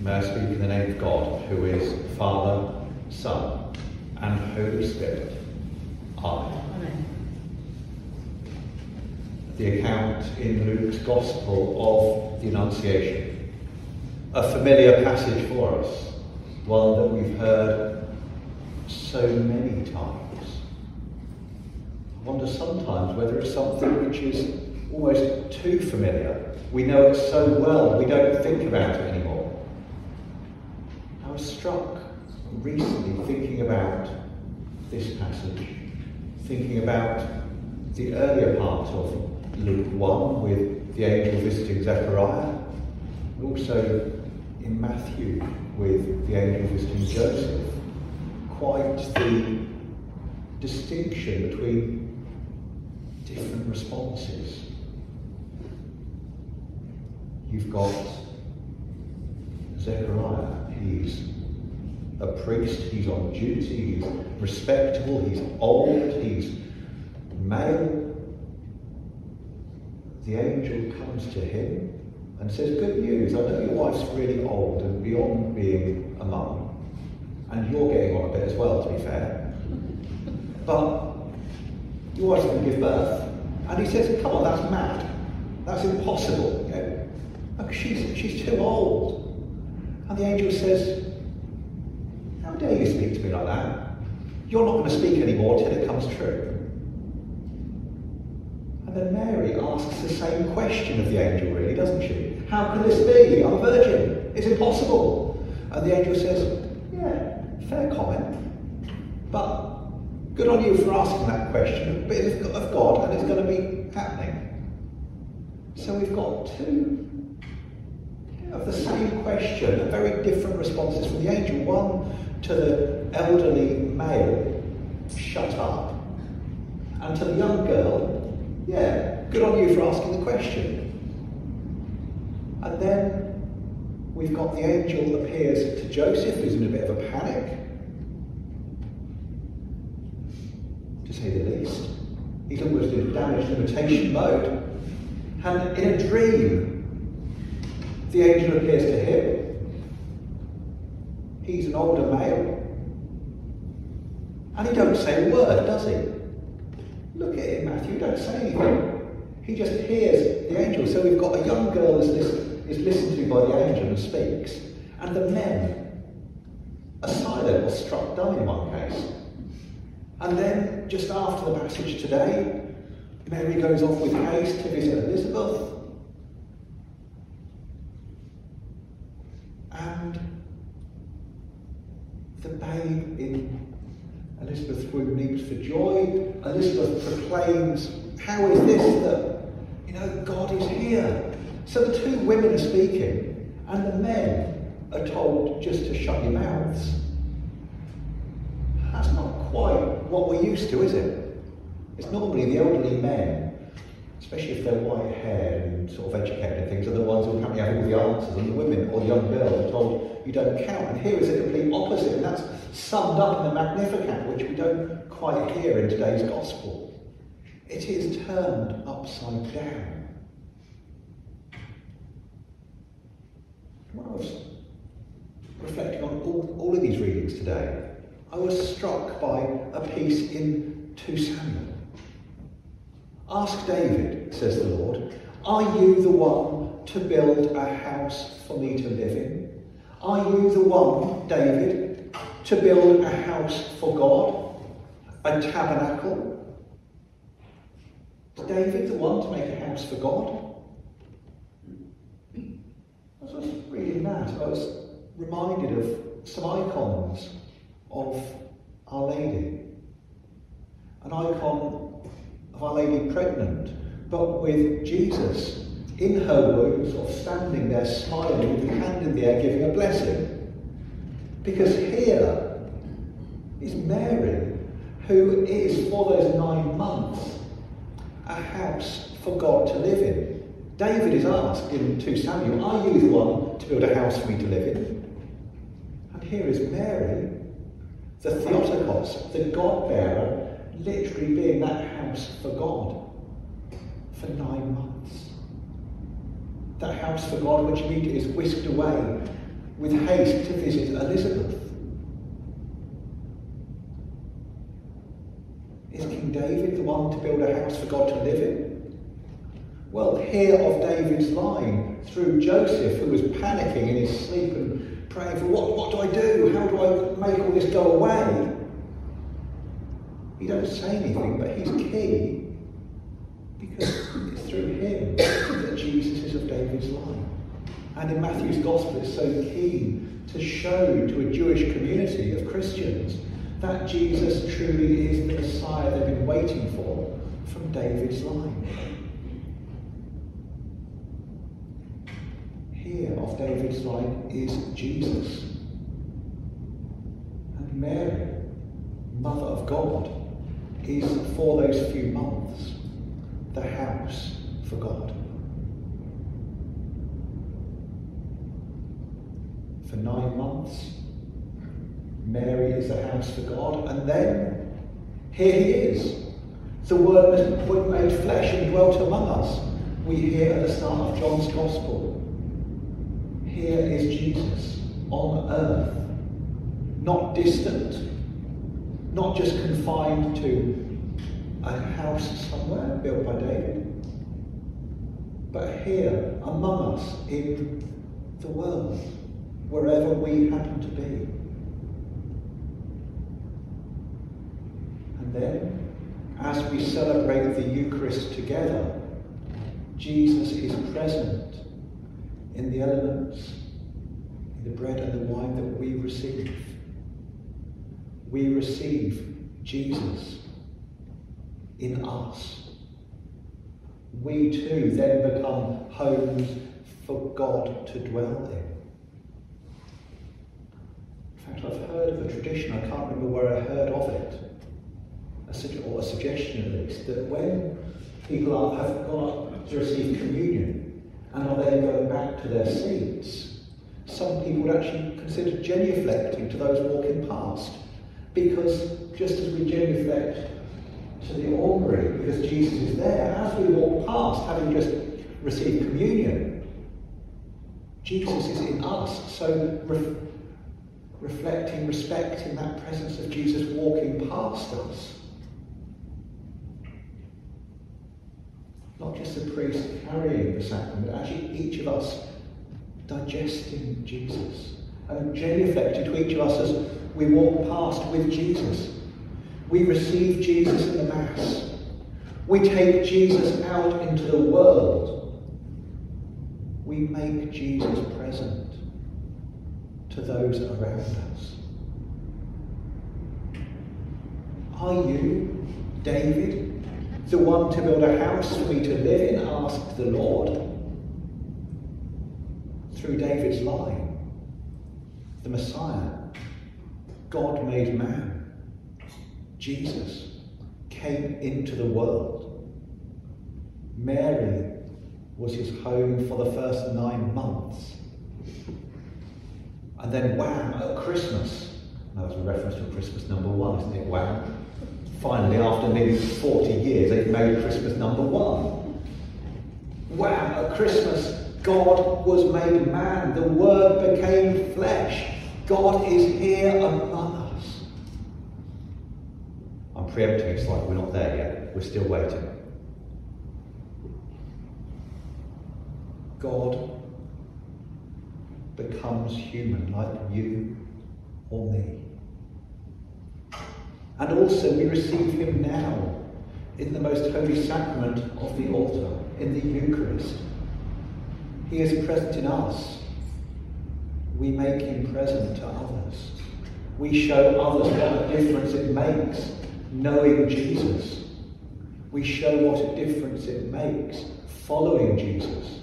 May I speak in the name of God, who is Father, Son, and Holy Spirit. Amen. Amen. The account in Luke's Gospel of the Annunciation. A familiar passage for us, one that we've heard so many times. I wonder sometimes whether it's something which is almost too familiar. We know it so well, we don't think about it anymore. I was struck recently thinking about this passage, thinking about the earlier part of Luke 1 with the angel visiting Zechariah, and also in Matthew with the angel visiting Joseph. Quite the distinction between different responses. You've got Zechariah, he's a priest, he's on duty, he's respectable, he's old, he's male. The angel comes to him and says, Good news, I know your wife's really old and beyond being a mum, and you're getting on a bit as well, to be fair. But your wife's going to give birth. And he says, Come on, that's mad. That's impossible. You know, she's, she's too old. And the angel says, dare you speak to me like that? You're not going to speak anymore till it comes true. And then Mary asks the same question of the angel, really, doesn't she? How can this be? I'm a virgin. It's impossible. And the angel says, Yeah, fair comment. But good on you for asking that question. A bit of God, and it's going to be happening. So we've got two of the same question, very different responses from the angel. One to the elderly male, shut up. And to the young girl, yeah, good on you for asking the question. And then we've got the angel appears to Joseph, who's in a bit of a panic, to say the least. He's almost in damage limitation mode. And in a dream, the angel appears to him. He's an older male. And he don't say a word, does he? Look at him, Matthew, don't say anything. He just hears the angel. So we've got a young girl is, listen, is listened to by the angel and speaks, and the men are silent or struck dumb in one case. And then, just after the passage today, Mary goes off with haste to visit Elizabeth. And the babe in Elizabeth's womb leaps for joy. Elizabeth proclaims, How is this that, you know, God is here? So the two women are speaking, and the men are told just to shut your mouths. That's not quite what we're used to, is it? It's normally the elderly men, especially if they're white haired and sort of educated and things, are the ones who apparently have all the answers, and the women or young girls are told you don't count. And here is the complete opposite, and that's summed up in the Magnificat, which we don't quite hear in today's Gospel. It is turned upside down. When I was reflecting on all, all of these readings today, I was struck by a piece in 2 Samuel. Ask David, says the Lord, are you the one to build a house for me to live in? Are you the one, David, to build a house for God? A tabernacle? Is David the one to make a house for God? I was reading that, I was reminded of some icons of Our Lady. An icon Our Lady pregnant, but with Jesus in her womb, sort of standing there smiling with his hand in the air, giving a blessing. Because here is Mary, who is for those nine months a house for God to live in. David is asked in 2 Samuel, Are you the one to build a house for me to live in? And here is Mary, the Theotokos, the God bearer, literally being that house for God for nine months. That house for God which immediately is whisked away with haste to visit Elizabeth. Is King David the one to build a house for God to live in? Well, hear of David's line through Joseph, who was panicking in his sleep and praying for what, what do I do? How do I make all this go away? He don't say anything, but he's key because it's through him that Jesus is of David's line. And in Matthew's Gospel, it's so keen to show to a Jewish community of Christians that Jesus truly is the Messiah they've been waiting for from David's line. Here of David's line is Jesus. And Mary, is for those few months the house for God. For nine months, Mary is the house for God, and then here he is. The Word was made flesh and dwelt among us. We hear at the start of John's Gospel. Here is Jesus on earth, not distant, not just confined to a house somewhere built by David, but here among us in the world, wherever we happen to be. And then, as we celebrate the Eucharist together, Jesus is present in the elements, in the bread and the wine that we receive we receive Jesus in us. We too then become homes for God to dwell in. In fact, I've heard of a tradition, I can't remember where I heard of it, or a suggestion at least, that when people are, have gone up to receive communion and are then going back to their seats, some people would actually consider genuflecting to those walking past because just as we genuflect to the aumbry, because Jesus is there, as we walk past, having just received communion, Jesus is in us. So re- reflecting, respecting that presence of Jesus walking past us. Not just the priest carrying the sacrament, but actually each of us digesting Jesus and genuflecting to each of us as we walk past with Jesus. We receive Jesus in the Mass. We take Jesus out into the world. We make Jesus present to those around us. Are you, David, the one to build a house for me to live in? asked the Lord. Through David's line, the Messiah God made man. Jesus came into the world. Mary was his home for the first nine months. And then wham, at Christmas. That was a reference to Christmas number one, isn't it? Wham. Finally, after nearly 40 years, they've made Christmas number one. Wham, at Christmas, God was made man. The Word became flesh. God is here among us. I'm preempting, it's like we're not there yet. We're still waiting. God becomes human like you or me. And also we receive him now in the most holy sacrament of the altar, in the Eucharist. He is present in us we make him present to others. We show others what a difference it makes knowing Jesus. We show what a difference it makes following Jesus.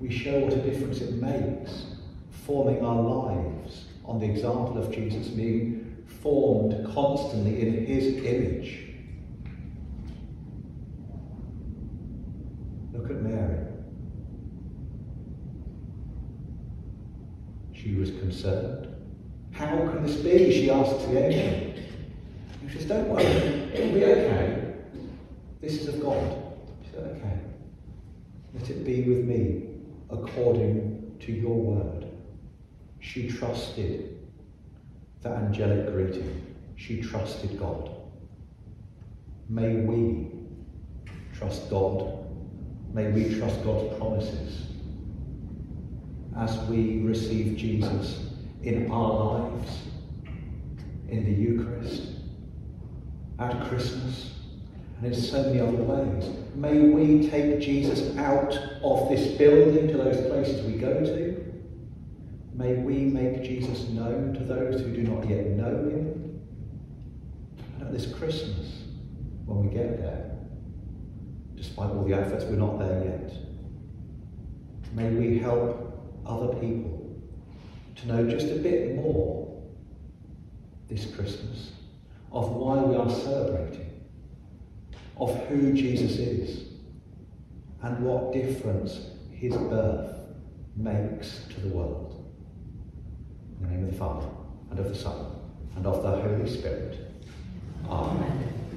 We show what a difference it makes forming our lives on the example of Jesus being formed constantly in his image. Look at Mary. She was concerned. How can this be? She asks the angel. He says, Don't worry, it'll be okay. This is of God. She said, Okay. Let it be with me according to your word. She trusted the angelic greeting. She trusted God. May we trust God. May we trust God's promises as we receive Jesus in our lives, in the Eucharist, at Christmas, and in so many other ways. May we take Jesus out of this building to those places we go to. May we make Jesus known to those who do not yet know him. And at this Christmas, when we get there, despite all the efforts, we're not there yet. May we help other people to know just a bit more this Christmas of why we are celebrating, of who Jesus is, and what difference his birth makes to the world. In the name of the Father, and of the Son, and of the Holy Spirit. Amen.